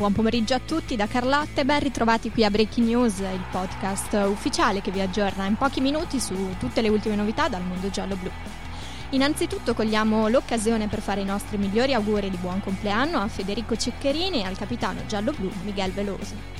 Buon pomeriggio a tutti da Carlotta e ben ritrovati qui a Breaking News, il podcast ufficiale che vi aggiorna in pochi minuti su tutte le ultime novità dal mondo giallo-blu. Innanzitutto cogliamo l'occasione per fare i nostri migliori auguri di buon compleanno a Federico Ceccherini e al capitano giallo-blu Miguel Veloso.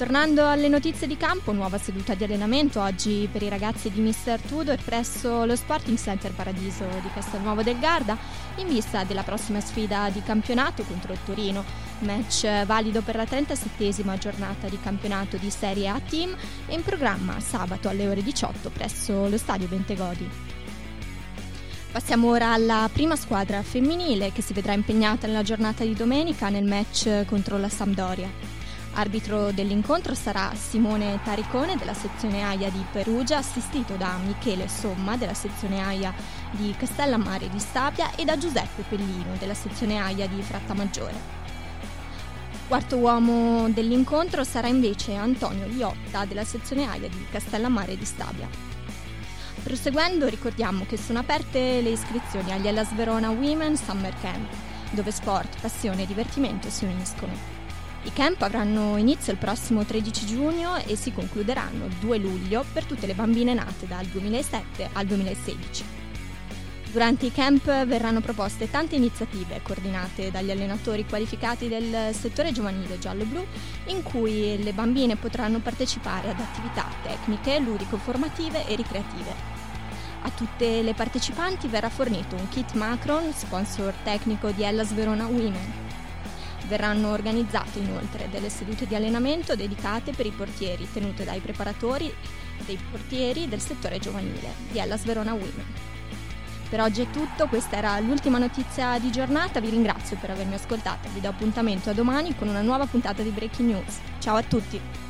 Tornando alle notizie di campo, nuova seduta di allenamento oggi per i ragazzi di Mr. Tudor presso lo Sporting Center Paradiso di Castelnuovo del Garda in vista della prossima sfida di campionato contro il Torino, match valido per la 37esima giornata di campionato di Serie A Team e in programma sabato alle ore 18 presso lo stadio Bentegodi. Passiamo ora alla prima squadra femminile che si vedrà impegnata nella giornata di domenica nel match contro la Sampdoria. Arbitro dell'incontro sarà Simone Taricone della sezione AIA di Perugia, assistito da Michele Somma della sezione AIA di Castellammare di Stabia e da Giuseppe Pellino della sezione AIA di Frattamaggiore. Quarto uomo dell'incontro sarà invece Antonio Liotta della sezione AIA di Castellammare di Stabia. Proseguendo ricordiamo che sono aperte le iscrizioni agli Hellas Verona Women Summer Camp, dove sport, passione e divertimento si uniscono. I camp avranno inizio il prossimo 13 giugno e si concluderanno il 2 luglio per tutte le bambine nate dal 2007 al 2016. Durante i camp verranno proposte tante iniziative coordinate dagli allenatori qualificati del settore giovanile giallo-blu in cui le bambine potranno partecipare ad attività tecniche, ludico-formative e ricreative. A tutte le partecipanti verrà fornito un kit Macron, sponsor tecnico di Hellas Verona Women, Verranno organizzate inoltre delle sedute di allenamento dedicate per i portieri tenute dai preparatori dei portieri del settore giovanile di Hellas Verona Women. Per oggi è tutto, questa era l'ultima notizia di giornata, vi ringrazio per avermi ascoltato, vi do appuntamento a domani con una nuova puntata di Breaking News. Ciao a tutti!